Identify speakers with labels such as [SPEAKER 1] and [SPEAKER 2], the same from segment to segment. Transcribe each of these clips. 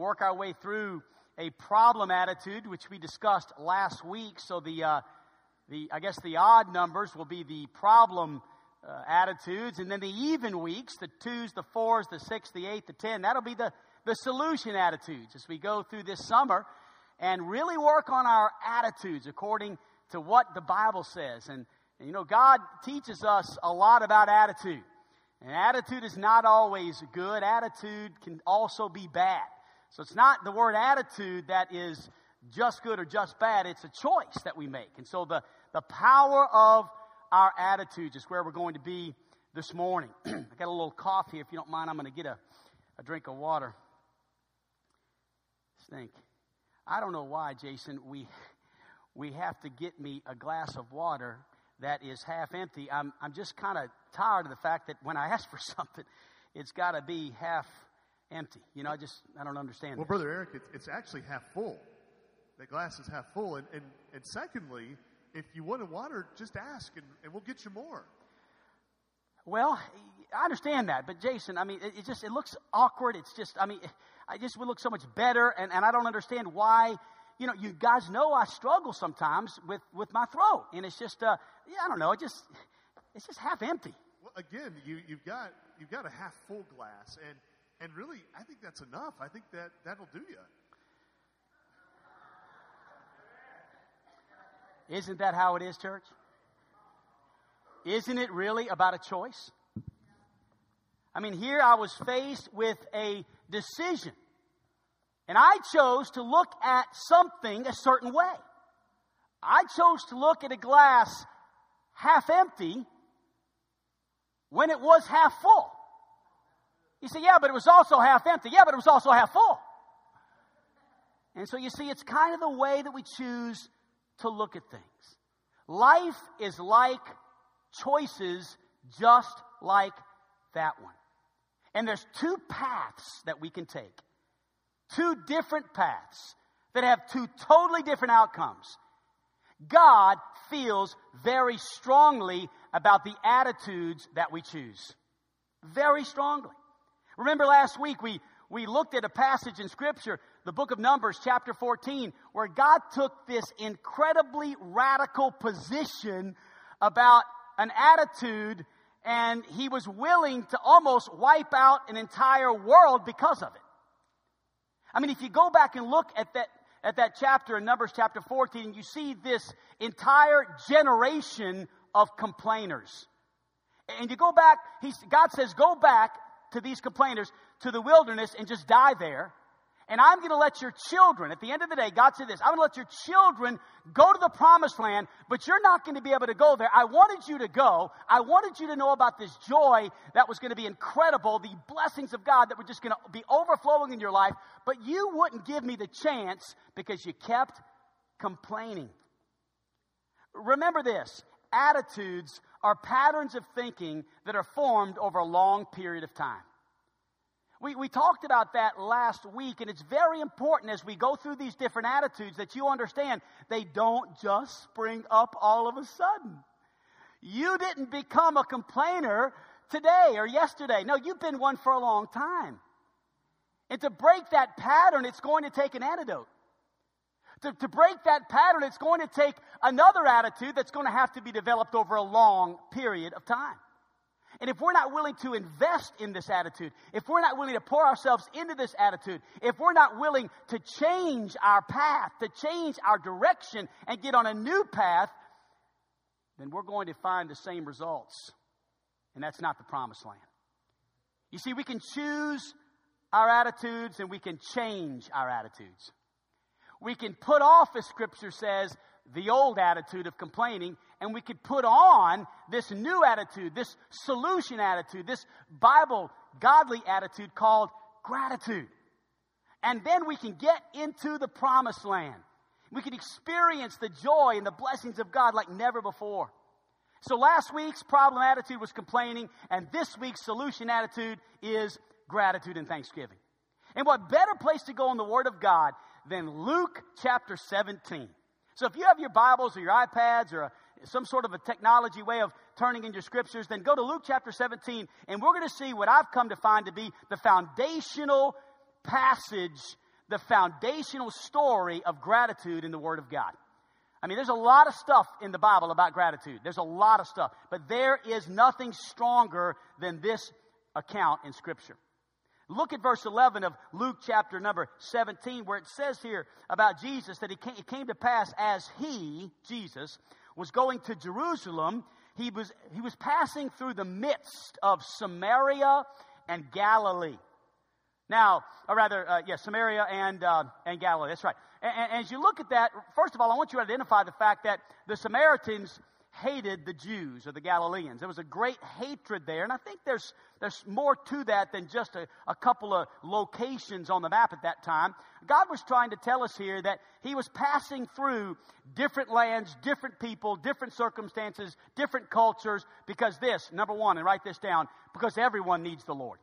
[SPEAKER 1] work our way through a problem attitude, which we discussed last week. So the, uh, the I guess the odd numbers will be the problem uh, attitudes, and then the even weeks, the twos, the fours, the six, the eight, the ten, that'll be the, the solution attitudes as we go through this summer and really work on our attitudes according to what the Bible says. And, and you know, God teaches us a lot about attitude. And attitude is not always good. Attitude can also be bad. So it's not the word attitude that is just good or just bad. It's a choice that we make. And so the, the power of our attitudes is where we're going to be this morning. I got a little cough here. If you don't mind, I'm going to get a, a drink of water. Stink. I don't know why, Jason, we, we have to get me a glass of water that is half empty. I'm, I'm just kind of tired of the fact that when I ask for something, it's got to be half empty. You know, I just, I don't understand.
[SPEAKER 2] Well, Brother Eric, it's, it's actually half full. The glass is half full. And, and, and secondly, if you want a water, just ask and, and we'll get you more.
[SPEAKER 1] Well, I understand that, but Jason, I mean, it, it, just it looks awkward. It's just, I mean, I just would look so much better, and, and I don't understand why. You know, you guys know I struggle sometimes with with my throat, and it's just, uh, yeah, I don't know, it just it's just half empty.
[SPEAKER 2] Well, again, you you've got you've got a half full glass, and and really, I think that's enough. I think that that'll do you.
[SPEAKER 1] Isn't that how it is, church? Isn't it really about a choice? I mean, here I was faced with a decision. And I chose to look at something a certain way. I chose to look at a glass half empty when it was half full. You say, yeah, but it was also half empty. Yeah, but it was also half full. And so you see, it's kind of the way that we choose to look at things. Life is like choices just like that one. And there's two paths that we can take. Two different paths that have two totally different outcomes. God feels very strongly about the attitudes that we choose. Very strongly. Remember last week we, we looked at a passage in Scripture, the book of Numbers, chapter 14, where God took this incredibly radical position about an attitude and he was willing to almost wipe out an entire world because of it. I mean, if you go back and look at that, at that chapter in Numbers chapter 14, you see this entire generation of complainers. And you go back, God says, go back to these complainers to the wilderness and just die there. And I'm going to let your children, at the end of the day, God said this, I'm going to let your children go to the promised land, but you're not going to be able to go there. I wanted you to go. I wanted you to know about this joy that was going to be incredible, the blessings of God that were just going to be overflowing in your life, but you wouldn't give me the chance because you kept complaining. Remember this attitudes are patterns of thinking that are formed over a long period of time. We, we talked about that last week, and it's very important as we go through these different attitudes that you understand they don't just spring up all of a sudden. You didn't become a complainer today or yesterday. No, you've been one for a long time. And to break that pattern, it's going to take an antidote. To, to break that pattern, it's going to take another attitude that's going to have to be developed over a long period of time. And if we're not willing to invest in this attitude, if we're not willing to pour ourselves into this attitude, if we're not willing to change our path, to change our direction and get on a new path, then we're going to find the same results. And that's not the promised land. You see, we can choose our attitudes and we can change our attitudes. We can put off, as Scripture says, the old attitude of complaining, and we could put on this new attitude, this solution attitude, this Bible godly attitude called gratitude. And then we can get into the promised land. We can experience the joy and the blessings of God like never before. So last week's problem attitude was complaining, and this week's solution attitude is gratitude and thanksgiving. And what better place to go in the Word of God than Luke chapter 17? So if you have your Bibles or your iPads or a, some sort of a technology way of turning in your scriptures, then go to Luke chapter 17 and we're going to see what I've come to find to be the foundational passage the foundational story of gratitude in the Word of God. I mean, there's a lot of stuff in the Bible about gratitude. There's a lot of stuff. But there is nothing stronger than this account in Scripture. Look at verse 11 of Luke chapter number 17, where it says here about Jesus that it came to pass as he, Jesus, was going to Jerusalem, he was, he was passing through the midst of Samaria and Galilee. Now, or rather, uh, yes, yeah, Samaria and, uh, and Galilee. That's right. And, and as you look at that, first of all, I want you to identify the fact that the Samaritans hated the Jews or the Galileans. There was a great hatred there, and I think there's, there's more to that than just a, a couple of locations on the map at that time. God was trying to tell us here that He was passing through different lands, different people, different circumstances, different cultures, because this, number one, and write this down, because everyone needs the Lord.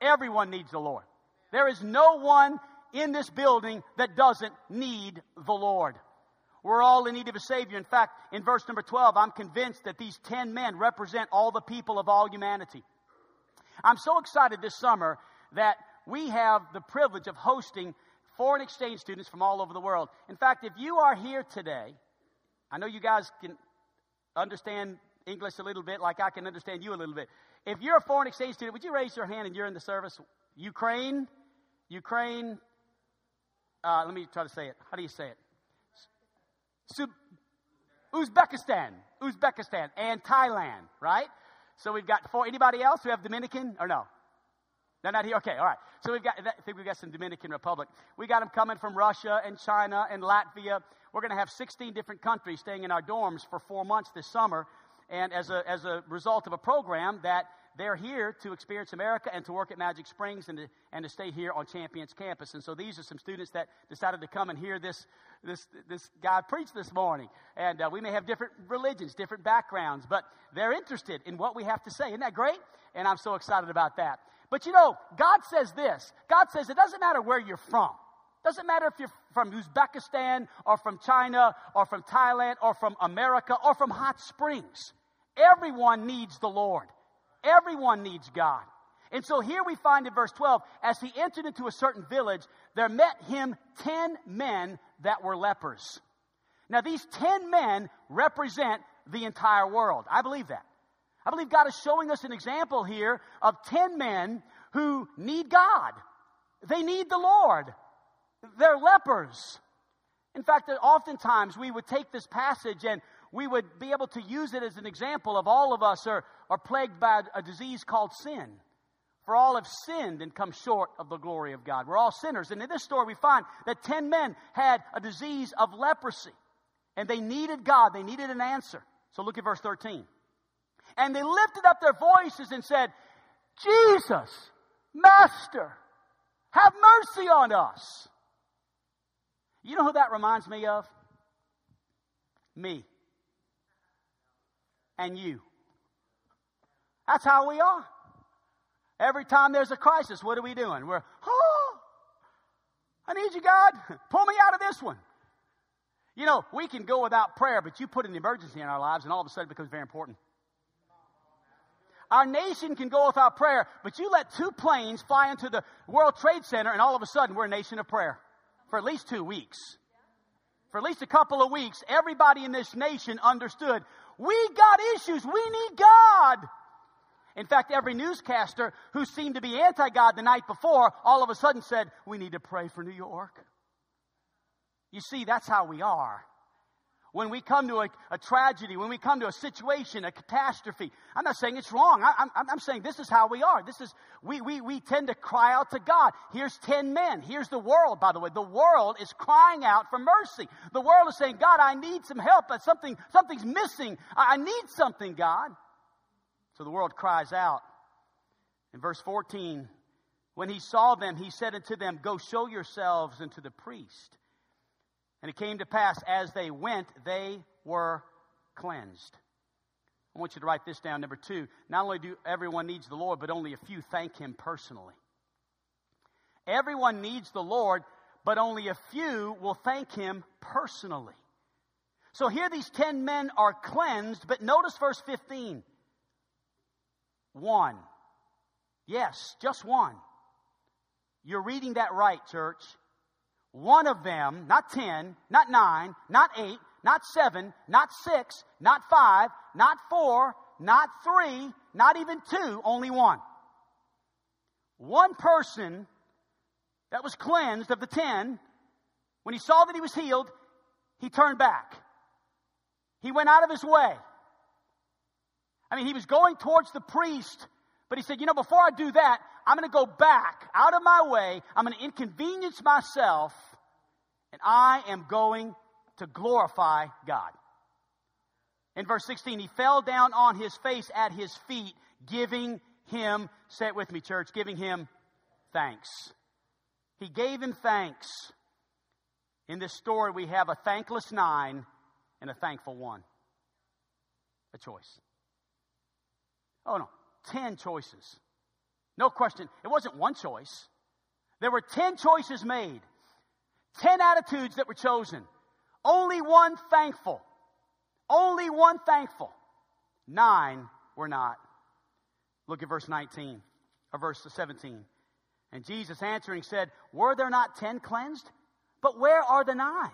[SPEAKER 1] Everyone needs the Lord. There is no one in this building that doesn't need the Lord. We're all in need of a Savior. In fact, in verse number 12, I'm convinced that these 10 men represent all the people of all humanity. I'm so excited this summer that we have the privilege of hosting foreign exchange students from all over the world. In fact, if you are here today, I know you guys can understand English a little bit like I can understand you a little bit. If you're a foreign exchange student, would you raise your hand and you're in the service? Ukraine, Ukraine, uh, let me try to say it. How do you say it? Uzbekistan, Uzbekistan, and Thailand, right? So we've got four. Anybody else We have Dominican or no? They're not here. Okay, all right. So we've got. I think we've got some Dominican Republic. We got them coming from Russia and China and Latvia. We're going to have 16 different countries staying in our dorms for four months this summer, and as a as a result of a program that they're here to experience America and to work at Magic Springs and to, and to stay here on Champions Campus. And so these are some students that decided to come and hear this, this, this guy preach this morning. And uh, we may have different religions, different backgrounds, but they're interested in what we have to say. Isn't that great? And I'm so excited about that. But you know, God says this God says it doesn't matter where you're from. Doesn't matter if you're from Uzbekistan or from China or from Thailand or from America or from Hot Springs. Everyone needs the Lord. Everyone needs God. And so here we find in verse 12, as he entered into a certain village, there met him 10 men that were lepers. Now, these 10 men represent the entire world. I believe that. I believe God is showing us an example here of 10 men who need God. They need the Lord. They're lepers. In fact, oftentimes we would take this passage and we would be able to use it as an example of all of us are, are plagued by a disease called sin. For all have sinned and come short of the glory of God. We're all sinners. And in this story, we find that 10 men had a disease of leprosy. And they needed God, they needed an answer. So look at verse 13. And they lifted up their voices and said, Jesus, Master, have mercy on us. You know who that reminds me of? Me and you. That's how we are. Every time there's a crisis, what are we doing? We're, oh, I need you, God. Pull me out of this one. You know, we can go without prayer, but you put an emergency in our lives, and all of a sudden it becomes very important. Our nation can go without prayer, but you let two planes fly into the World Trade Center, and all of a sudden we're a nation of prayer for at least two weeks. For at least a couple of weeks, everybody in this nation understood we got issues. We need God. In fact, every newscaster who seemed to be anti God the night before all of a sudden said, We need to pray for New York. You see, that's how we are when we come to a, a, tragedy, when we come to a situation, a catastrophe. I'm not saying it's wrong. I, am I'm saying this is how we are. This is, we, we, we tend to cry out to God. Here's 10 men. Here's the world, by the way. The world is crying out for mercy. The world is saying, God, I need some help. Something, something's missing. I need something, God. So the world cries out. In verse 14, when he saw them, he said unto them, Go show yourselves unto the priest. And it came to pass as they went, they were cleansed. I want you to write this down. Number two, not only do everyone needs the Lord, but only a few thank Him personally. Everyone needs the Lord, but only a few will thank Him personally. So here these ten men are cleansed, but notice verse 15. One. Yes, just one. You're reading that right, church. one of them, not 10, not 9, not 8, not 7, not 6, not 5, not 4, not 3, not even 2, only one. One person that was cleansed of the 10, when he saw that he was healed, he turned back. He went out of his way. I mean, he was going towards the priest, but he said, you know, before I do that, I'm going to go back out of my way. I'm going to inconvenience myself, and I am going to glorify God. In verse 16, he fell down on his face at his feet, giving him, say it with me, church, giving him thanks. He gave him thanks. In this story, we have a thankless nine and a thankful one. A choice. Oh, no, 10 choices. No question. It wasn't one choice. There were 10 choices made, 10 attitudes that were chosen. Only one thankful. Only one thankful. Nine were not. Look at verse 19, or verse 17. And Jesus answering said, Were there not ten cleansed? But where are the nine?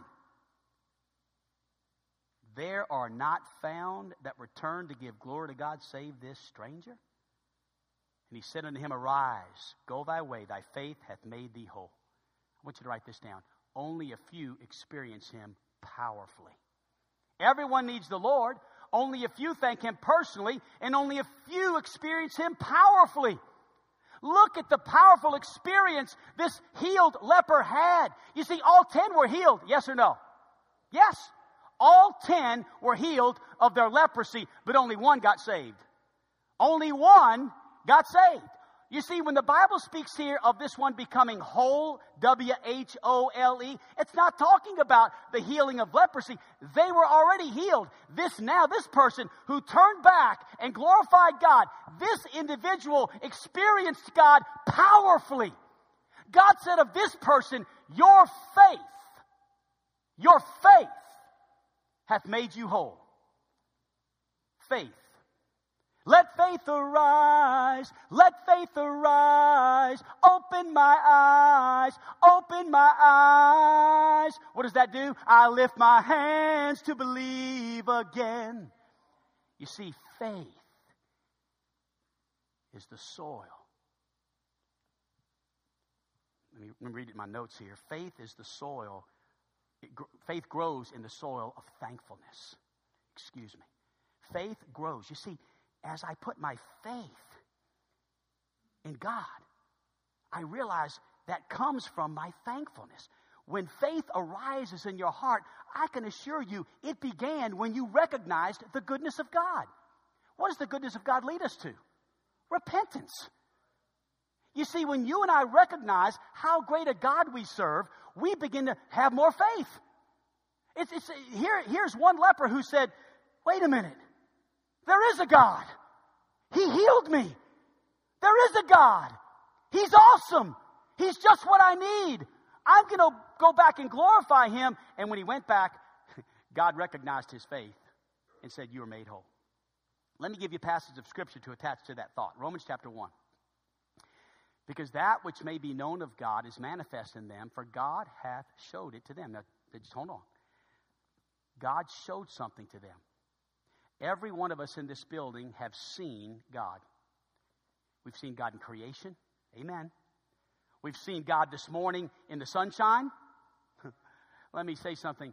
[SPEAKER 1] There are not found that return to give glory to God save this stranger? And he said unto him, Arise, go thy way, thy faith hath made thee whole. I want you to write this down. Only a few experience him powerfully. Everyone needs the Lord. Only a few thank him personally, and only a few experience him powerfully. Look at the powerful experience this healed leper had. You see, all ten were healed, yes or no? Yes. All ten were healed of their leprosy, but only one got saved. Only one got saved. You see, when the Bible speaks here of this one becoming whole, W H O L E, it's not talking about the healing of leprosy. They were already healed. This now, this person who turned back and glorified God, this individual experienced God powerfully. God said of this person, Your faith, your faith hath made you whole. Faith let faith arise. Let faith arise. Open my eyes. Open my eyes. What does that do? I lift my hands to believe again. You see, faith is the soil. Let me, read it in my notes here. Faith is the soil. It, faith grows in the soil of thankfulness. Excuse me. Faith grows. You see, as I put my faith in God, I realize that comes from my thankfulness. When faith arises in your heart, I can assure you it began when you recognized the goodness of God. What does the goodness of God lead us to? Repentance. You see, when you and I recognize how great a God we serve, we begin to have more faith. It's, it's, here, here's one leper who said, Wait a minute. There is a God. He healed me. There is a God. He's awesome. He's just what I need. I'm going to go back and glorify him. And when he went back, God recognized his faith and said, You are made whole. Let me give you a passage of scripture to attach to that thought Romans chapter 1. Because that which may be known of God is manifest in them, for God hath showed it to them. Now, just hold on. God showed something to them. Every one of us in this building have seen God. We've seen God in creation. Amen. We've seen God this morning in the sunshine. Let me say something.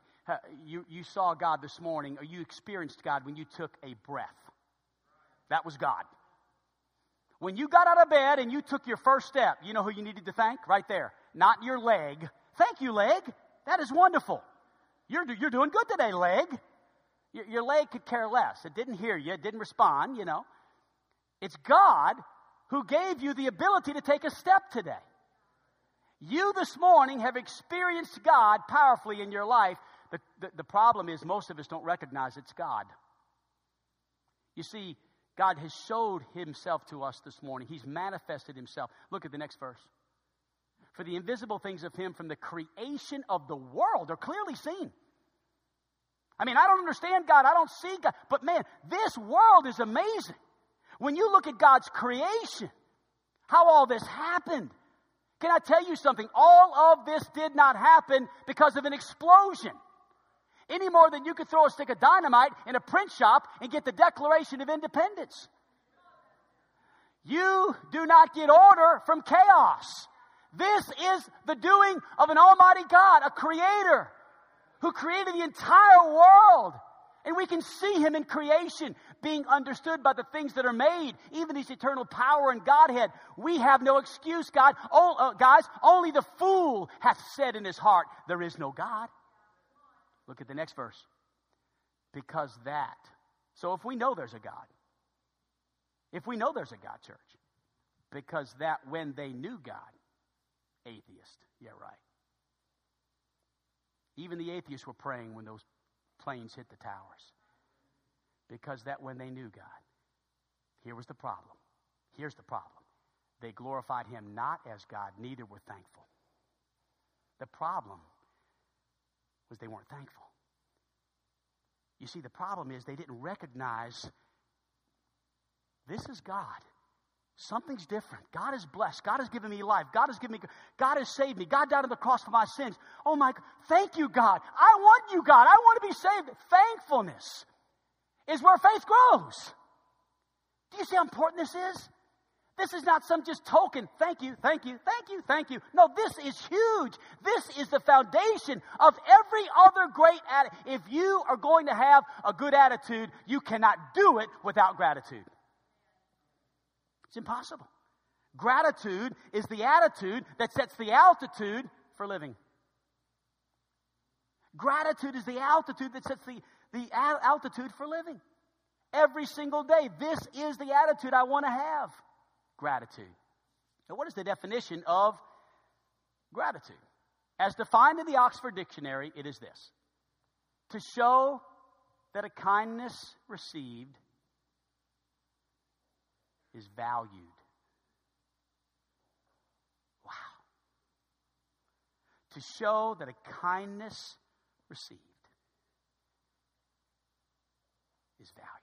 [SPEAKER 1] You, you saw God this morning, or you experienced God when you took a breath. That was God. When you got out of bed and you took your first step, you know who you needed to thank? Right there. Not your leg. Thank you, leg. That is wonderful. You're, you're doing good today, leg. Your, your leg could care less. It didn't hear you, it didn't respond, you know. It's God who gave you the ability to take a step today. You this morning have experienced God powerfully in your life. The, the, the, problem is, most of us don't recognize it's God. You see, God has showed himself to us this morning. He's manifested himself. Look at the next verse. For the invisible things of him from the creation of the world are clearly seen I mean, I don't understand God. I don't see God. But man, this world is amazing. When you look at God's creation, how all this happened, Can I tell you something? All of this did not happen because of an explosion. Any more than you could throw a stick of dynamite in a print shop and get the Declaration of Independence. You do not get order from chaos. This is the doing of an Almighty God, a creator who created the entire world. And we can see him in creation being understood by the things that are made, even his eternal power and Godhead. We have no excuse, God. Oh, uh, guys, only the fool hath said in his heart, There is no God. Look at the next verse. Because that. So if we know there's a God, if we know there's a God, church, because that when they knew God, atheist, yeah, right. Even the atheists were praying when those planes hit the towers. Because that when they knew God, here was the problem. Here's the problem. They glorified him not as God, neither were thankful. The problem was they weren't thankful. You see, the problem is they didn't recognize this is God. Something's different. God is blessed. God has given me life. God has given me, God has saved me. God died on the cross for my sins. Oh my, thank you, God. I want you, God. I want to be saved. Thankfulness is where faith grows. Do you see how important this is? This is not some just token. Thank you, thank you, thank you, thank you. No, this is huge. This is the foundation of every other great attitude. If you are going to have a good attitude, you cannot do it without gratitude. It's impossible. Gratitude is the attitude that sets the altitude for living. Gratitude is the altitude that sets the, the altitude for living. Every single day, this is the attitude I want to have. Gratitude. Now, what is the definition of gratitude? As defined in the Oxford Dictionary, it is this to show that a kindness received is valued. Wow. To show that a kindness received is valued.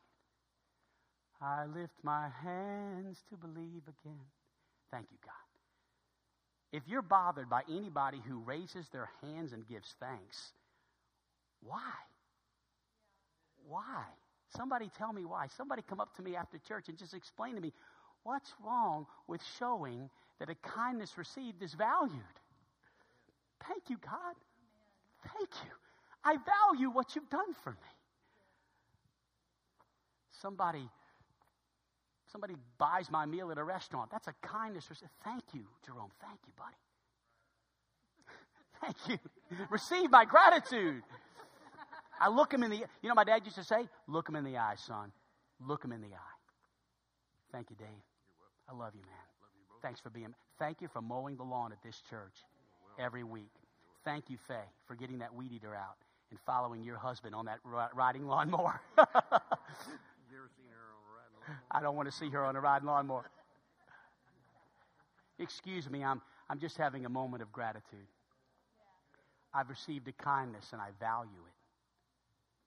[SPEAKER 1] I lift my hands to believe again. Thank you, God. If you're bothered by anybody who raises their hands and gives thanks, why? Why? Somebody tell me why. Somebody come up to me after church and just explain to me what's wrong with showing that a kindness received is valued. Thank you, God. Thank you. I value what you've done for me. Somebody somebody buys my meal at a restaurant. That's a kindness. Thank you, Jerome. Thank you, buddy. Thank you. Receive my gratitude. I look him in the, you know, my dad used to say, look him in the eye, son. Look him in the eye. Thank you, Dave. I love you, man. Thanks for being, thank you for mowing the lawn at this church every week. Thank you, Faye, for getting that weed eater out and following your husband on that riding lawnmower. I don't want to see her on a riding lawnmower. Excuse me, I'm, I'm just having a moment of gratitude. I've received a kindness and I value it.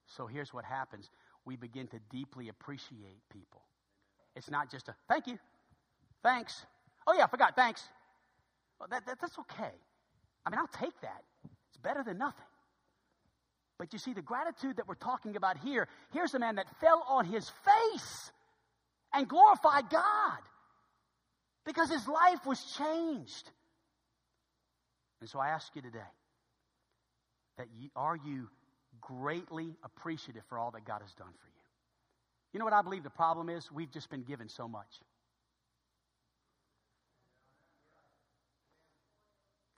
[SPEAKER 1] So here's what happens we begin to deeply appreciate people. It's not just a thank you, thanks. Oh, yeah, I forgot, thanks. Well, that, that, that's okay. I mean, I'll take that. It's better than nothing. But you see, the gratitude that we're talking about here, here's a man that fell on his face and glorified God because his life was changed. And so I ask you today that you, are you greatly appreciative for all that God has done for you. You know what I believe the problem is? We've just been given so much.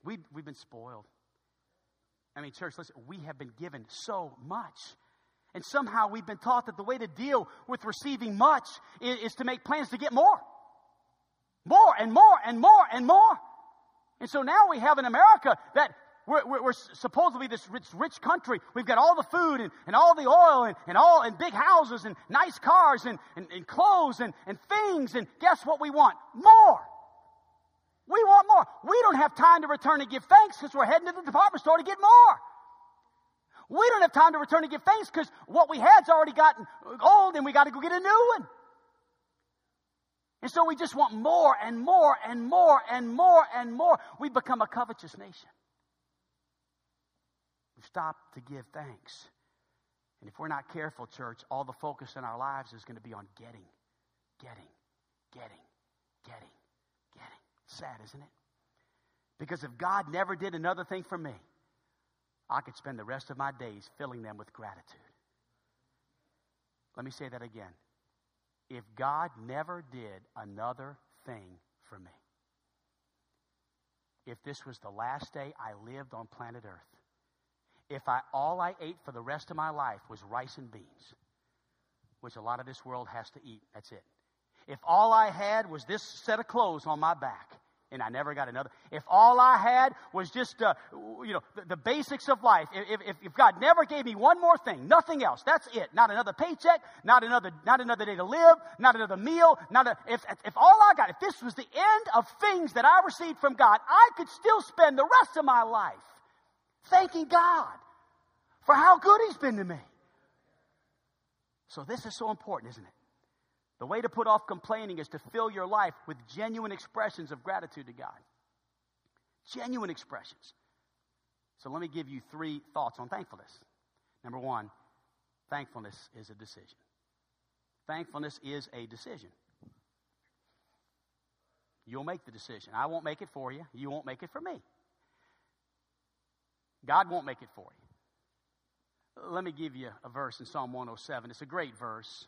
[SPEAKER 1] We, we've been spoiled. I mean, church, listen, we have been given so much. And somehow we've been taught that the way to deal with receiving much is, is to make plans to get more. More and more and more and more. And so now we have in America that we're, we're, we're supposedly this rich, rich country. We've got all the food and, and all the oil and, and all and big houses and nice cars and, and, and clothes and, and things. And guess what we want? More. We want more. We don't have time to return and give thanks because we're heading to the department store to get more. We don't have time to return and give thanks because what we had's already gotten old and we got to go get a new one. And so we just want more and more and more and more and more. We become a covetous nation. We stop to give thanks. And if we're not careful, church, all the focus in our lives is going to be on getting, getting, getting, getting, getting. Sad, isn't it? Because if God never did another thing for me, I could spend the rest of my days filling them with gratitude. Let me say that again. If God never did another thing for me, if this was the last day I lived on planet Earth, if I all I ate for the rest of my life was rice and beans, which a lot of this world has to eat, that's it. If all I had was this set of clothes on my back, and I never got another. If all I had was just, uh, you know, the, the, basics of life, if, if, if, God never gave me one more thing, nothing else, that's it. Not another paycheck, not another, not another day to live, not another meal, not a, if, if all I got, if this was the end of things that I received from God, I could still spend the rest of my life thanking God for how good He's been to me. So this is so important, isn't it? The way to put off complaining is to fill your life with genuine expressions of gratitude to God. Genuine expressions. So let me give you three thoughts on thankfulness. Number one, thankfulness is a decision. Thankfulness is a decision. You'll make the decision. I won't make it for you. You won't make it for me. God won't make it for you. Let me give you a verse in Psalm 107. It's a great verse.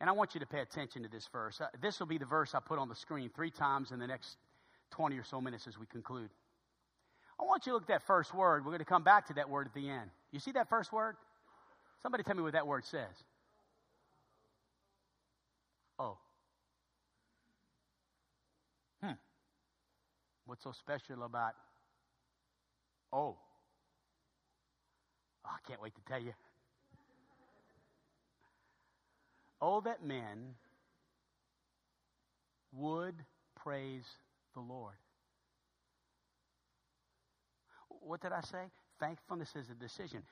[SPEAKER 1] And I want you to pay attention to this verse. Uh, this will be the verse I put on the screen three times in the next 20 or so minutes as we conclude. I want you to look at that first word. We're going to come back to that word at the end. You see that first word? Somebody tell me what that word says. Oh. Hmm. What's so special about oh? oh I can't wait to tell you. Oh, that men would praise the Lord. What did I say? Thankfulness is a decision.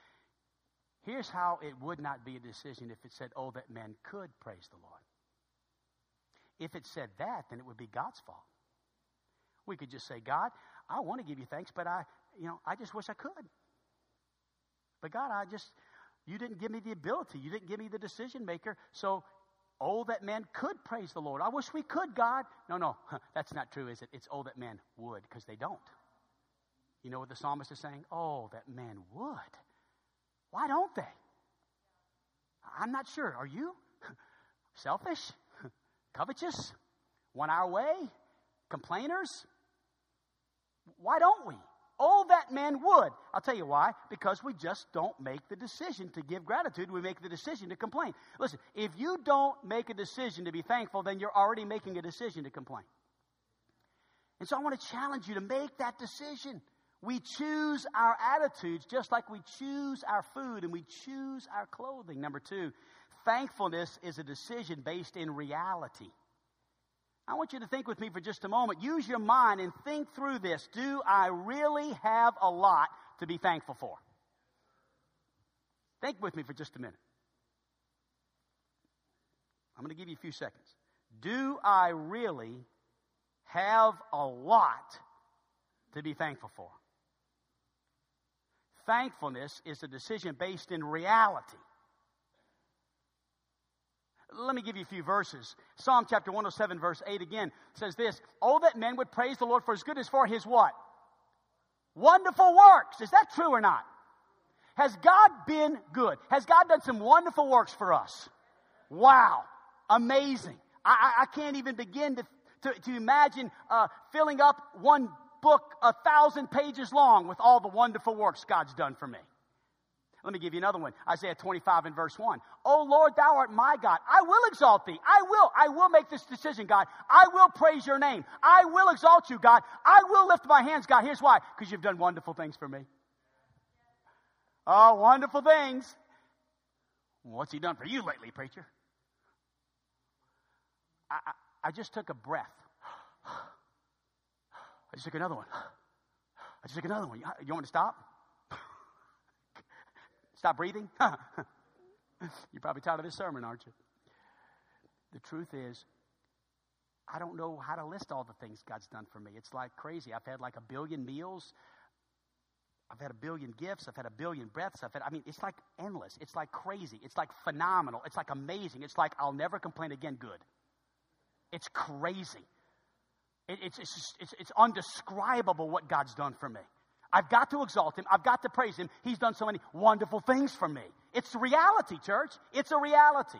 [SPEAKER 1] Here's how it would not be a decision if it said, Oh, that men could praise the Lord. If it said that, then it would be God's fault. We could just say, God, I want to give you thanks, but I, you know, I just wish I could. But God, I just, you didn't give me the ability. You didn't give me the decision maker. So, oh, that man could praise the Lord. I wish we could, God. No, no, that's not true, is it? It's oh, that man would, because they don't. You know what the psalmist is saying? Oh, that man would. Why don't they? I'm not sure. Are you? Selfish? Covetous? Want our way? Complainers? Why don't we? Oh, that man would. I'll tell you why. Because we just don't make the decision to give gratitude. We make the decision to complain. Listen, if you don't make a decision to be thankful, then you're already making a decision to complain. And so I want to challenge you to make that decision. We choose our attitudes just like we choose our food and we choose our clothing. Number two, thankfulness is a decision based in reality. I want you to think with me for just a moment. Use your mind and think through this. Do I really have a lot to be thankful for? Think with me for just a minute. I'm going to give you a few seconds. Do I really have a lot to be thankful for? Thankfulness is a decision based in reality. Let me give you a few verses. Psalm chapter 107, verse 8 again says this Oh, that men would praise the Lord for his goodness, for his what? Wonderful works. Is that true or not? Has God been good? Has God done some wonderful works for us? Wow. Amazing. I, I, I can't even begin to, to, to imagine uh, filling up one book a thousand pages long with all the wonderful works God's done for me. Let me give you another one. Isaiah 25 and verse 1. Oh Lord, thou art my God. I will exalt thee. I will. I will make this decision, God. I will praise your name. I will exalt you, God. I will lift my hands, God. Here's why. Because you've done wonderful things for me. Oh, wonderful things. What's he done for you lately, preacher? I, I, I just took a breath. I just took another one. I just took another one. You want to stop? Stop breathing? You're probably tired of this sermon, aren't you? The truth is, I don't know how to list all the things God's done for me. It's like crazy. I've had like a billion meals. I've had a billion gifts. I've had a billion breaths. I've had, I mean, it's like endless. It's like crazy. It's like phenomenal. It's like amazing. It's like I'll never complain again good. It's crazy. It, it's, it's, just, it's, it's undescribable what God's done for me. I've got to exalt him. I've got to praise him. He's done so many wonderful things for me. It's reality, church. It's a reality.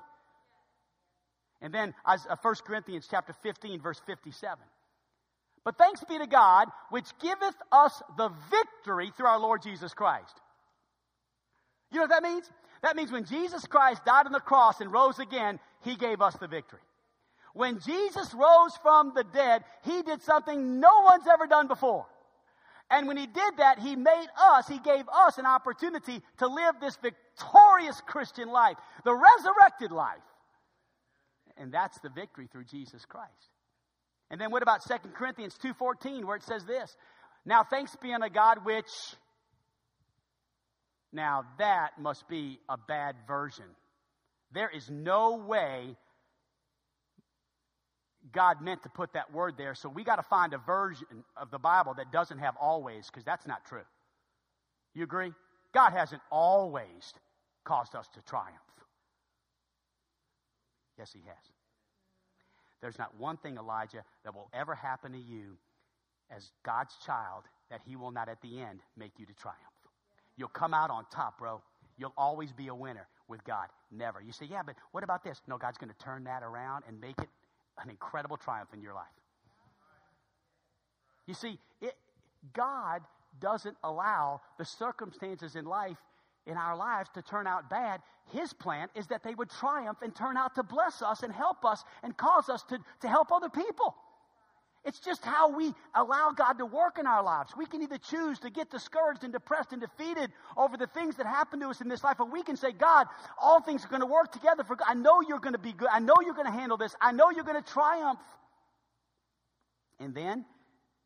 [SPEAKER 1] And then uh, 1 Corinthians chapter 15, verse 57. But thanks be to God, which giveth us the victory through our Lord Jesus Christ. You know what that means? That means when Jesus Christ died on the cross and rose again, he gave us the victory. When Jesus rose from the dead, he did something no one's ever done before. And when he did that, he made us, he gave us an opportunity to live this victorious Christian life, the resurrected life. And that's the victory through Jesus Christ. And then what about 2 Corinthians 2:14 where it says this? Now thanks be unto God which Now that must be a bad version. There is no way God meant to put that word there. So we got to find a version of the Bible that doesn't have always, because that's not true. You agree? God hasn't always caused us to triumph. Yes, He has. There's not one thing, Elijah, that will ever happen to you as God's child that He will not at the end make you to triumph. You'll come out on top, bro. You'll always be a winner with God. Never. You say, yeah, but what about this? No, God's going to turn that around and make it an incredible triumph in your life. You see, it, God doesn't allow the circumstances in life, in our lives, to turn out bad. His plan is that they would triumph and turn out to bless us and help us and cause us to, to help other people. It's just how we allow God to work in our lives. We can either choose to get discouraged and depressed and defeated over the things that happen to us in this life, or we can say, God, all things are going to work together for good. I know you're going to be good. I know you're going to handle this. I know you're going to triumph. And then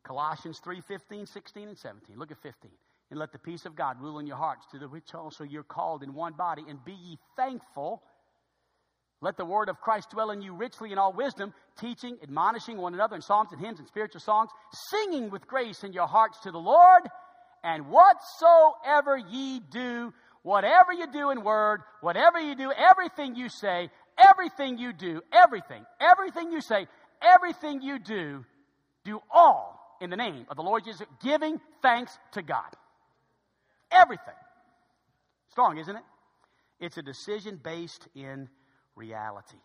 [SPEAKER 1] Colossians 3 15, 16, and 17. Look at 15. And let the peace of God rule in your hearts, to the which also you're called in one body, and be ye thankful. Let the word of Christ dwell in you richly in all wisdom, teaching, admonishing one another in psalms and hymns and spiritual songs, singing with grace in your hearts to the Lord. And whatsoever ye do, whatever you do in word, whatever you do, everything you say, everything you do, everything, everything you say, everything you do, do all in the name of the Lord Jesus, giving thanks to God. Everything. Strong, isn't it? It's a decision based in reality.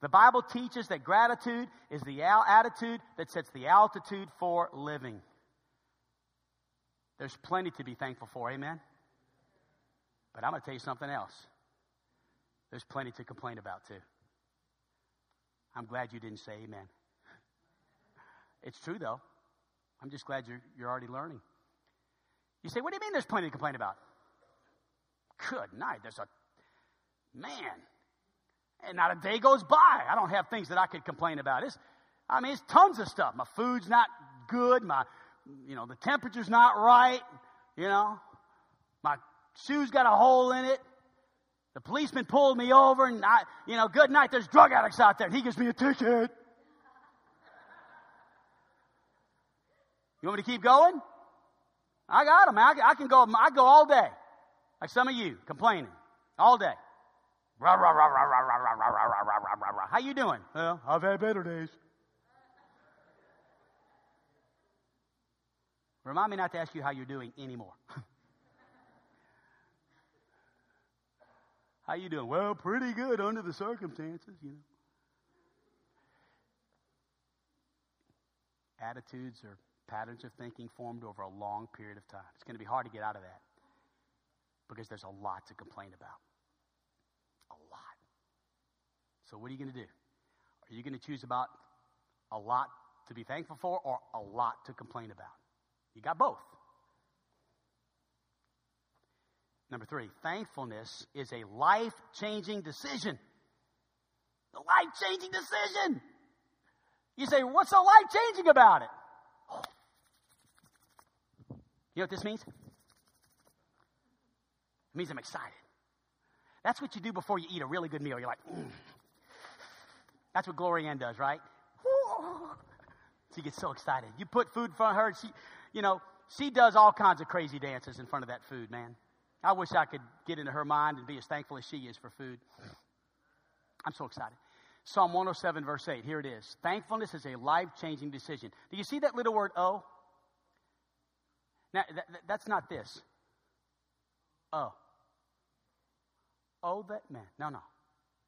[SPEAKER 1] The Bible teaches that gratitude is the attitude that sets the altitude for living. There's plenty to be thankful for, amen? But I'm going to tell you something else. There's plenty to complain about, too. I'm glad you didn't say amen. It's true, though. I'm just glad you're, you're already learning. You say, what do you mean there's plenty to complain about? Good night. There's a man and not a day goes by. I don't have things that I could complain about. It's, I mean, it's tons of stuff. My food's not good. My, you know, the temperature's not right. You know, my shoe's got a hole in it. The policeman pulled me over, and I, you know, good night. There's drug addicts out there. He gives me a ticket. You want me to keep going? I got them. I, I can go. I go all day, like some of you complaining all day. Rah, rah, rah, rah, rah, How you doing? Well, I've had better days. Remind me not to ask you how you're doing anymore. how you doing? Well, pretty good under the circumstances, you know. Attitudes or patterns of thinking formed over a long period of time. It's going to be hard to get out of that because there's a lot to complain about. So, what are you going to do? Are you going to choose about a lot to be thankful for or a lot to complain about? You got both. Number three, thankfulness is a life changing decision. A life changing decision. You say, what's so life changing about it? You know what this means? It means I'm excited. That's what you do before you eat a really good meal. You're like, mm. That's what Glory Ann does, right? She gets so excited. You put food in front of her, she, you know, she does all kinds of crazy dances in front of that food, man. I wish I could get into her mind and be as thankful as she is for food. I'm so excited. Psalm 107, verse 8. Here it is. Thankfulness is a life changing decision. Do you see that little word oh? Now, that, that's not this. Oh. Oh, that man. No, no.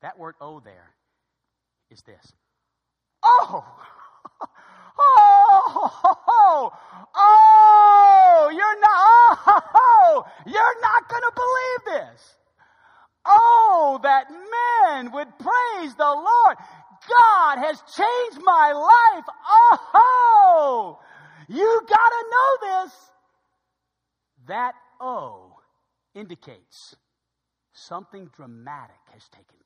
[SPEAKER 1] That word oh there is this. Oh! Oh! Oh! You're not, oh! You're not going to believe this. Oh, that men would praise the Lord. God has changed my life. Oh! You gotta know this. That oh indicates something dramatic has taken place.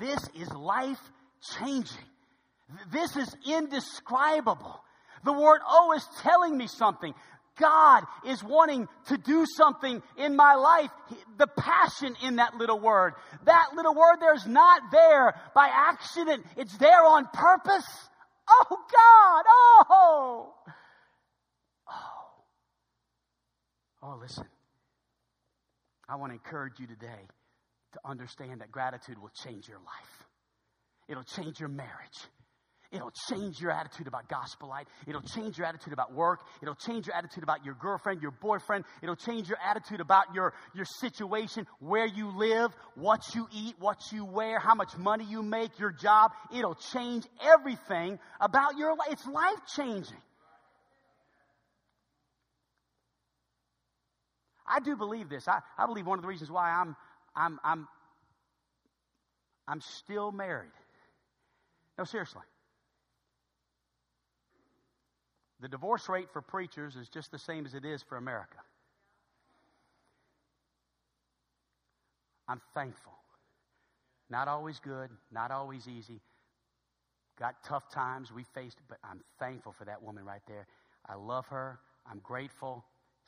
[SPEAKER 1] This is life changing. This is indescribable. The word oh is telling me something. God is wanting to do something in my life. The passion in that little word. That little word there's not there by accident. It's there on purpose. Oh God, oh. Oh. Oh, listen. I want to encourage you today to understand that gratitude will change your life. It'll change your marriage. It'll change your attitude about gospel light. It'll change your attitude about work. It'll change your attitude about your girlfriend, your boyfriend. It'll change your attitude about your, your situation, where you live, what you eat, what you wear, how much money you make, your job. It'll change everything about your life. It's life changing. I do believe this. I, I believe one of the reasons why I'm, I'm, I'm, I'm still married. No, seriously. The divorce rate for preachers is just the same as it is for America. I'm thankful. Not always good, not always easy. Got tough times we faced, but I'm thankful for that woman right there. I love her. I'm grateful.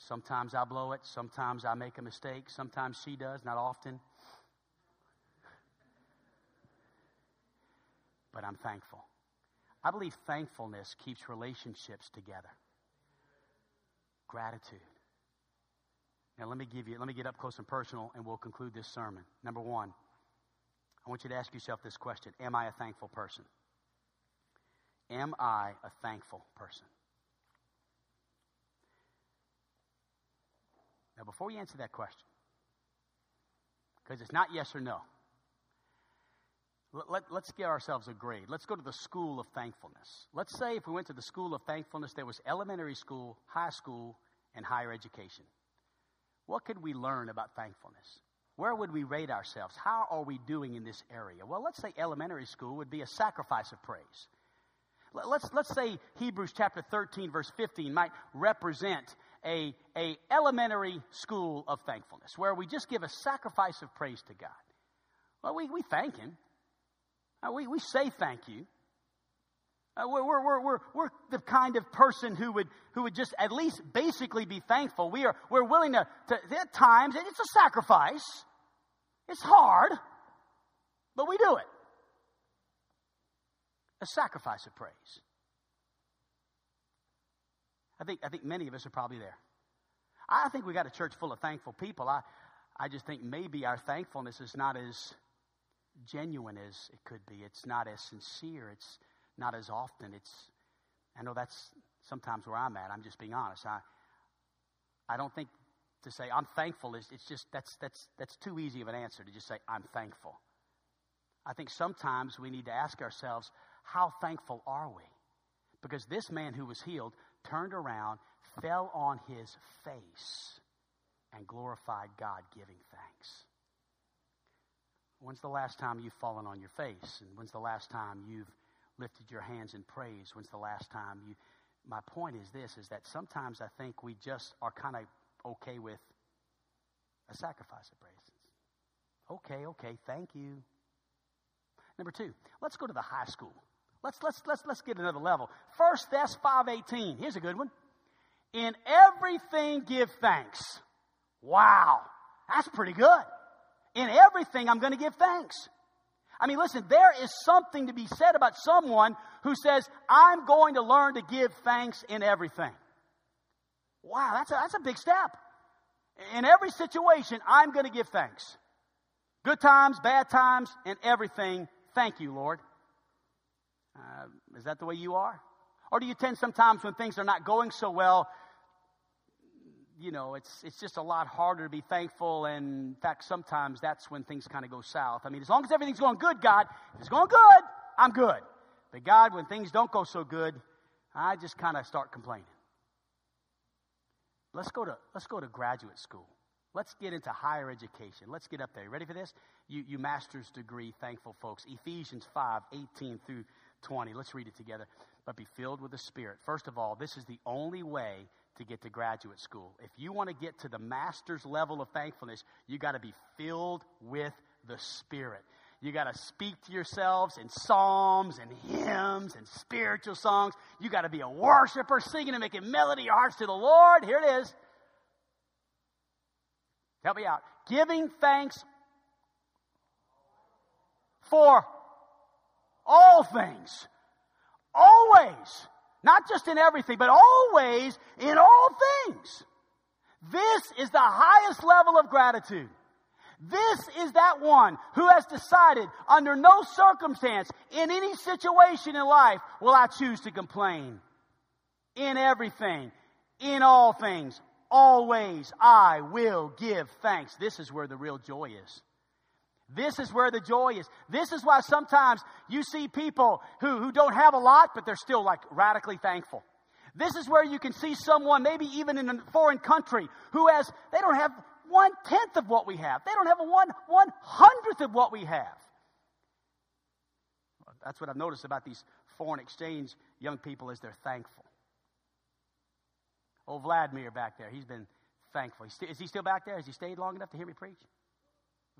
[SPEAKER 1] Sometimes I blow it. Sometimes I make a mistake. Sometimes she does, not often. But I'm thankful. I believe thankfulness keeps relationships together. Gratitude. Now let me give you, let me get up close and personal and we'll conclude this sermon. Number one, I want you to ask yourself this question Am I a thankful person? Am I a thankful person? Now, before you answer that question, because it's not yes or no, let, us get ourselves a grade. Let's go to the school of thankfulness. Let's say if we went to the school of thankfulness, there was elementary school, high school, and higher education. What could we learn about thankfulness? Where would we rate ourselves? How are we doing in this area? Well, let's say elementary school would be a sacrifice of praise. Let's, let's say Hebrews chapter 13, verse 15 might represent a, a elementary school of thankfulness where we just give a sacrifice of praise to God. Well, we, we thank Him. Uh, we, we say thank you. Uh, we're, we're, we're, we're the kind of person who would, who would just at least basically be thankful. We are, we're willing to, to, at times, it's a sacrifice. It's hard, but we do it. A sacrifice of praise. I think, I think many of us are probably there. I think we got a church full of thankful people. I, I just think maybe our thankfulness is not as genuine as it could be. It's not as sincere. It's not as often. It's, I know that's sometimes where I'm at. I'm just being honest. I, I don't think to say I'm thankful is it's just that's that's that's too easy of an answer to just say I'm thankful. I think sometimes we need to ask ourselves, how thankful are we? Because this man who was healed turned around, fell on his face, and glorified God, giving thanks. When's the last time you've fallen on your face? And when's the last time you've lifted your hands in praise? When's the last time you. My point is this is that sometimes I think we just are kind of okay with a sacrifice of praise. Okay, okay, thank you. Number two, let's go to the high school. Let's let's let's let's get another level. First Thess 518. Here's a good one. In everything give thanks. Wow. That's pretty good. In everything, I'm going to give thanks. I mean, listen, there is something to be said about someone who says, I'm going to learn to give thanks in everything. Wow, that's a, that's a big step. In every situation, I'm going to give thanks. Good times, bad times, and everything. Thank you, Lord. Uh, is that the way you are? Or do you tend sometimes when things are not going so well, you know, it's, it's just a lot harder to be thankful. And in fact, sometimes that's when things kind of go south. I mean, as long as everything's going good, God, if it's going good, I'm good. But God, when things don't go so good, I just kind of start complaining. Let's go to, let's go to graduate school. Let's get into higher education. Let's get up there. You ready for this? You, you master's degree, thankful folks. Ephesians 5, 18 through 20. Let's read it together. But be filled with the Spirit. First of all, this is the only way to get to graduate school. If you want to get to the master's level of thankfulness, you got to be filled with the Spirit. You got to speak to yourselves in psalms and hymns and spiritual songs. You got to be a worshiper, singing and making melody your hearts to the Lord. Here it is. Help me out. Giving thanks for all things. Always. Not just in everything, but always in all things. This is the highest level of gratitude. This is that one who has decided under no circumstance in any situation in life will I choose to complain. In everything, in all things, always I will give thanks. This is where the real joy is. This is where the joy is. This is why sometimes you see people who, who don't have a lot, but they're still like radically thankful. This is where you can see someone, maybe even in a foreign country, who has, they don't have one tenth of what we have. They don't have a one one hundredth of what we have. That's what I've noticed about these foreign exchange young people is they're thankful. Old Vladimir back there, he's been thankful. Is he still back there? Has he stayed long enough to hear me preach?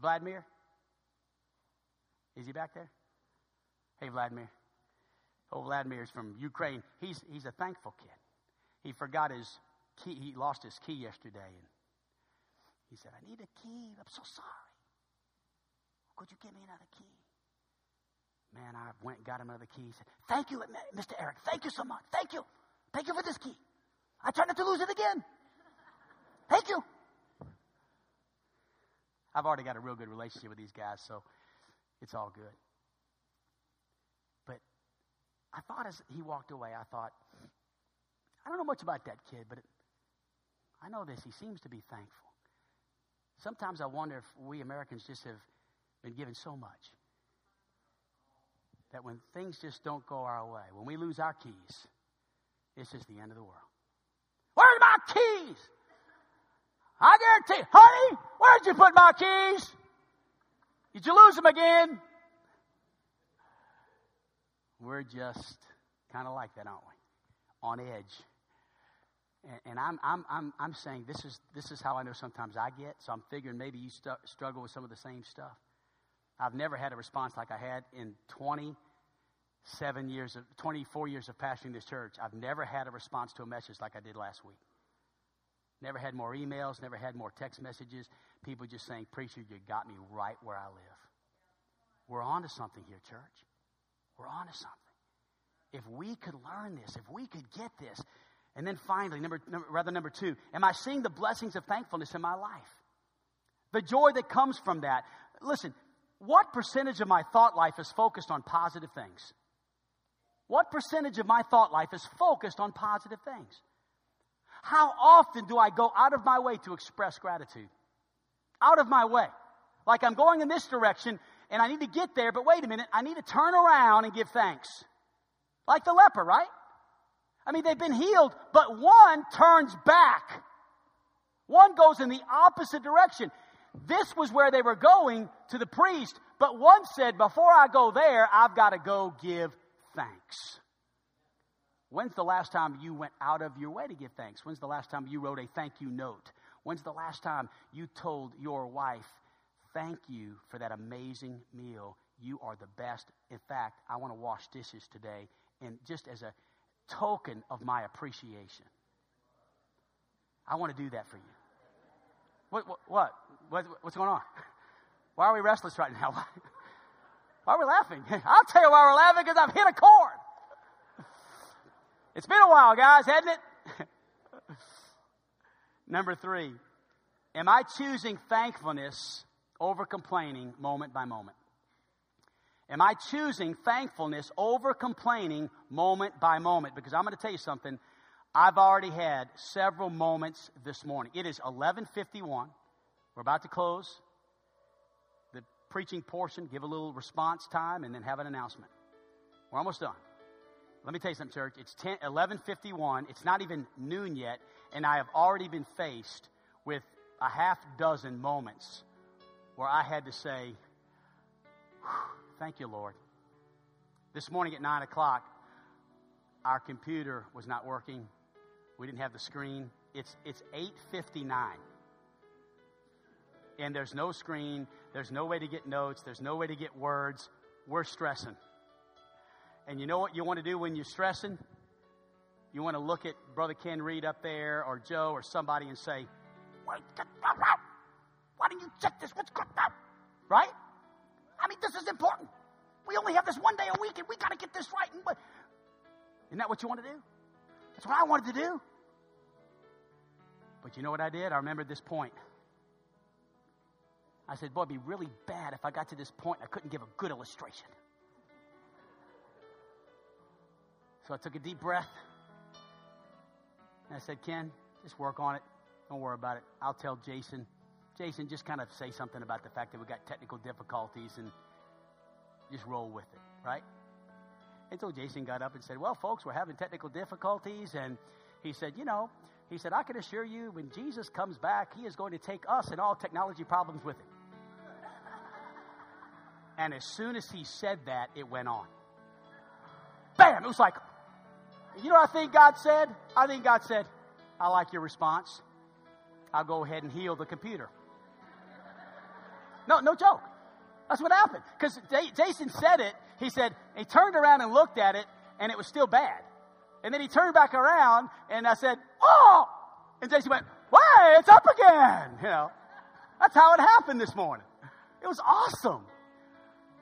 [SPEAKER 1] Vladimir? Is he back there? Hey, Vladimir. Oh, Vladimir is from Ukraine. He's, he's a thankful kid. He forgot his key. He lost his key yesterday. And he said, I need a key. I'm so sorry. Could you give me another key? Man, I went and got him another key. He said, Thank you, Mr. Eric. Thank you so much. Thank you. Thank you for this key. I try not to lose it again. Thank you. I've already got a real good relationship with these guys, so it's all good. But I thought as he walked away, I thought, I don't know much about that kid, but I know this. He seems to be thankful. Sometimes I wonder if we Americans just have been given so much that when things just don't go our way, when we lose our keys, it's just the end of the world. Where's my keys? I guarantee, honey, where'd you put my keys? Did you lose them again? We're just kind of like that, aren't we? On edge. And, and I'm, I'm, I'm, I'm saying this is, this is how I know sometimes I get, so I'm figuring maybe you stu- struggle with some of the same stuff. I've never had a response like I had in 27 years of, 24 years of pastoring this church. I've never had a response to a message like I did last week. Never had more emails, never had more text messages. People just saying, Preacher, you got me right where I live. We're on to something here, church. We're on to something. If we could learn this, if we could get this, and then finally, number, number, rather number two, am I seeing the blessings of thankfulness in my life? The joy that comes from that. Listen, what percentage of my thought life is focused on positive things? What percentage of my thought life is focused on positive things? How often do I go out of my way to express gratitude? Out of my way. Like I'm going in this direction and I need to get there, but wait a minute, I need to turn around and give thanks. Like the leper, right? I mean, they've been healed, but one turns back. One goes in the opposite direction. This was where they were going to the priest, but one said, Before I go there, I've got to go give thanks. When's the last time you went out of your way to give thanks? When's the last time you wrote a thank you note? When's the last time you told your wife, thank you for that amazing meal? You are the best. In fact, I want to wash dishes today, and just as a token of my appreciation, I want to do that for you. What, what, what? What's going on? Why are we restless right now? Why are we laughing? I'll tell you why we're laughing because I've hit a chord. It's been a while, guys, hasn't it? Number three, am I choosing thankfulness over complaining moment by moment? Am I choosing thankfulness over complaining moment by moment? Because I'm going to tell you something. I've already had several moments this morning. It is 11:51. We're about to close the preaching portion, give a little response time, and then have an announcement. We're almost done. Let me tell you something, church. It's 10, 11:51. It's not even noon yet, and I have already been faced with a half dozen moments where I had to say, "Thank you, Lord." This morning at nine o'clock, our computer was not working. We didn't have the screen. It's it's 8:59 and there's no screen, there's no way to get notes, there's no way to get words. We're stressing. And you know what you want to do when you're stressing? You want to look at Brother Ken Reed up there or Joe or somebody and say, Why didn't you check this? What's going on? Right? I mean, this is important. We only have this one day a week and we got to get this right. And, Isn't that what you want to do? That's what I wanted to do. But you know what I did? I remembered this point. I said, Boy, it'd be really bad if I got to this point I couldn't give a good illustration. So I took a deep breath. And I said, Ken, just work on it. Don't worry about it. I'll tell Jason. Jason, just kind of say something about the fact that we got technical difficulties and just roll with it, right? And so Jason got up and said, Well, folks, we're having technical difficulties. And he said, You know, he said, I can assure you when Jesus comes back, he is going to take us and all technology problems with him. And as soon as he said that, it went on. Bam! It was like, you know what I think God said? I think God said, I like your response. I'll go ahead and heal the computer. No, no joke. That's what happened. Because Jason said it. He said, he turned around and looked at it, and it was still bad. And then he turned back around, and I said, Oh! And Jason went, Why, it's up again. You know, that's how it happened this morning. It was awesome.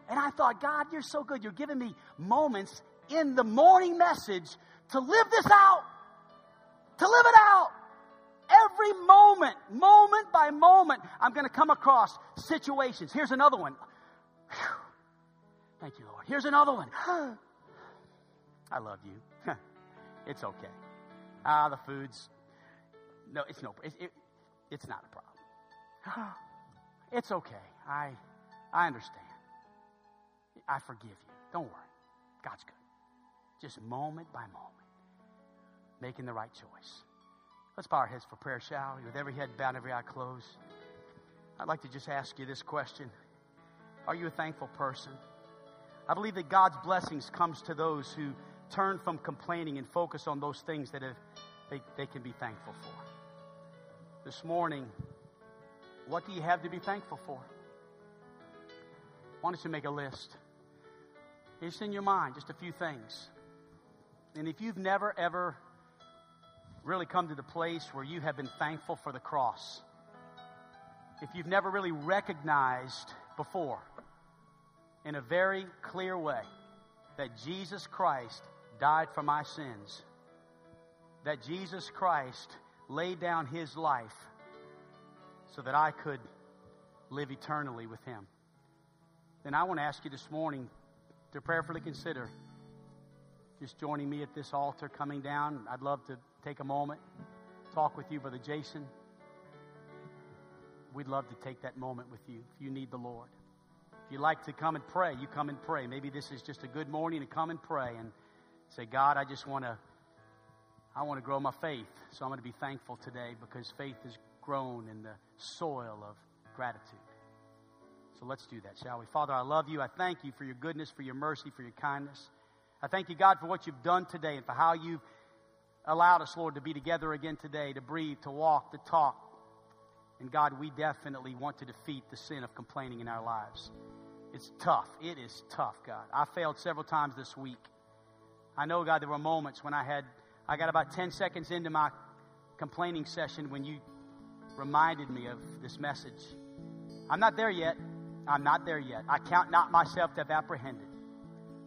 [SPEAKER 1] And I thought, God, you're so good. You're giving me moments in the morning message to live this out, to live it out. Every moment, moment by moment, I'm going to come across situations. Here's another one. Whew. Thank you, Lord. Here's another one. I love you. it's okay. Ah, the food's no, it's no, it, it, it's not a problem. It's okay. I, I understand. I forgive you. Don't worry. God's good. Just moment by moment, making the right choice. Let's bow our heads for prayer, shall we? With every head bowed, every eye closed. I'd like to just ask you this question Are you a thankful person? I believe that God's blessings comes to those who turn from complaining and focus on those things that have, they, they can be thankful for. This morning, what do you have to be thankful for? Why don't you make a list? Just in your mind, just a few things. And if you've never, ever really come to the place where you have been thankful for the cross, if you've never really recognized before in a very clear way that Jesus Christ died for my sins, that Jesus Christ laid down his life so that I could live eternally with him, then I want to ask you this morning to prayerfully consider just joining me at this altar coming down. I'd love to take a moment, talk with you, Brother Jason. We'd love to take that moment with you if you need the Lord. If you'd like to come and pray, you come and pray. Maybe this is just a good morning to come and pray and say, God, I just want to I want to grow my faith. So I'm going to be thankful today because faith has grown in the soil of gratitude. So let's do that, shall we? Father, I love you. I thank you for your goodness, for your mercy, for your kindness. I thank you, God, for what you've done today and for how you've allowed us, Lord, to be together again today, to breathe, to walk, to talk. And God, we definitely want to defeat the sin of complaining in our lives. It's tough. It is tough, God. I failed several times this week. I know, God, there were moments when I had, I got about 10 seconds into my complaining session when you reminded me of this message. I'm not there yet. I'm not there yet. I count not myself to have apprehended,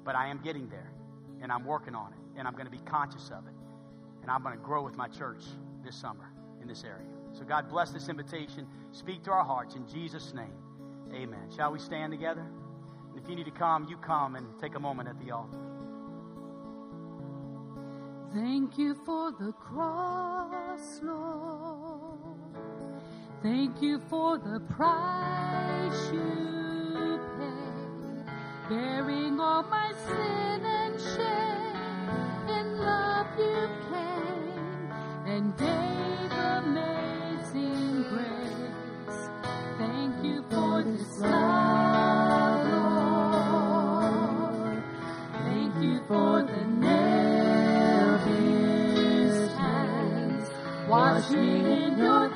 [SPEAKER 1] but I am getting there, and I'm working on it, and I'm going to be conscious of it, and I'm going to grow with my church this summer in this area. So, God bless this invitation. Speak to our hearts in Jesus' name. Amen. Shall we stand together? And if you need to come, you come and take a moment at the altar.
[SPEAKER 3] Thank you for the cross, Lord. Thank you for the price you paid, bearing all my sin and shame. Wash me in your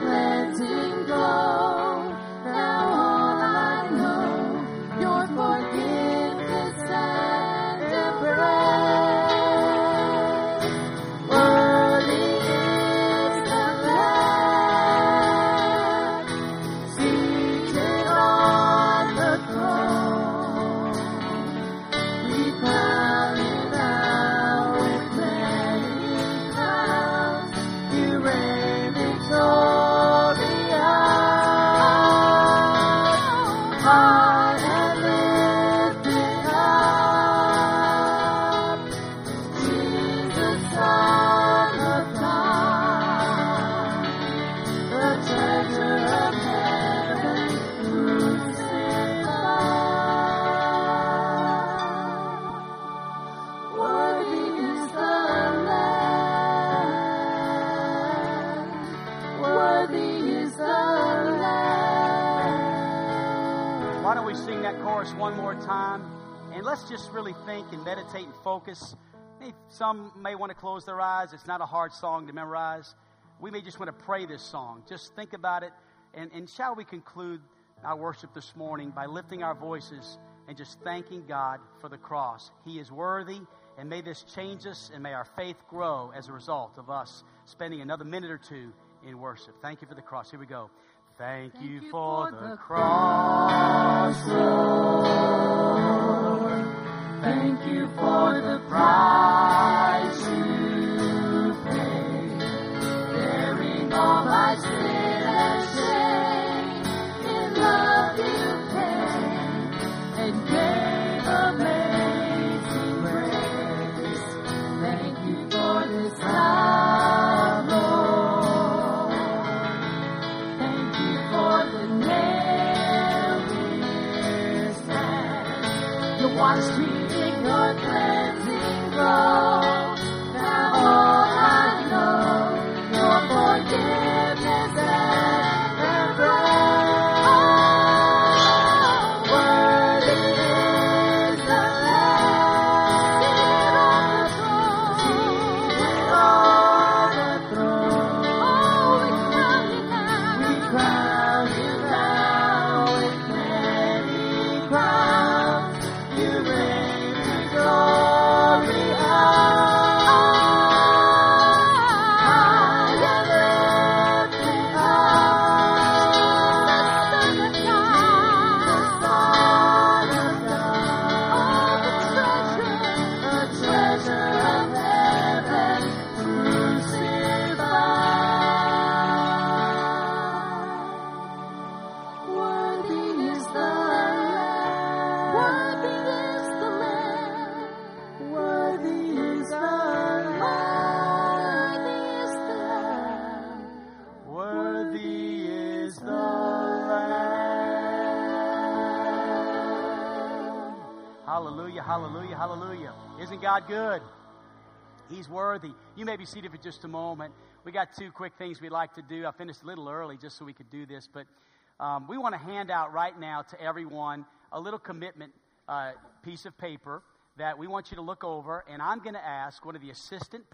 [SPEAKER 1] chorus one more time? And let's just really think and meditate and focus. Hey, Some may want to close their eyes. It's not a hard song to memorize. We may just want to pray this song. Just think about it. And, and shall we conclude our worship this morning by lifting our voices and just thanking God for the cross? He is worthy, and may this change us, and may our faith grow as a result of us spending another minute or two in worship. Thank you for the cross. Here we go. Thank,
[SPEAKER 3] Thank
[SPEAKER 1] you,
[SPEAKER 3] you
[SPEAKER 1] for,
[SPEAKER 3] for
[SPEAKER 1] the,
[SPEAKER 3] the
[SPEAKER 1] cross,
[SPEAKER 3] Lord. Thank you for the price you paid, bearing all my sin
[SPEAKER 1] good? He's worthy. You may be seated for just a moment. We got two quick things we'd like to do. I finished a little early just so we could do this, but um, we want to hand out right now to everyone a little commitment uh, piece of paper that we want you to look over, and I'm going to ask one of the assistant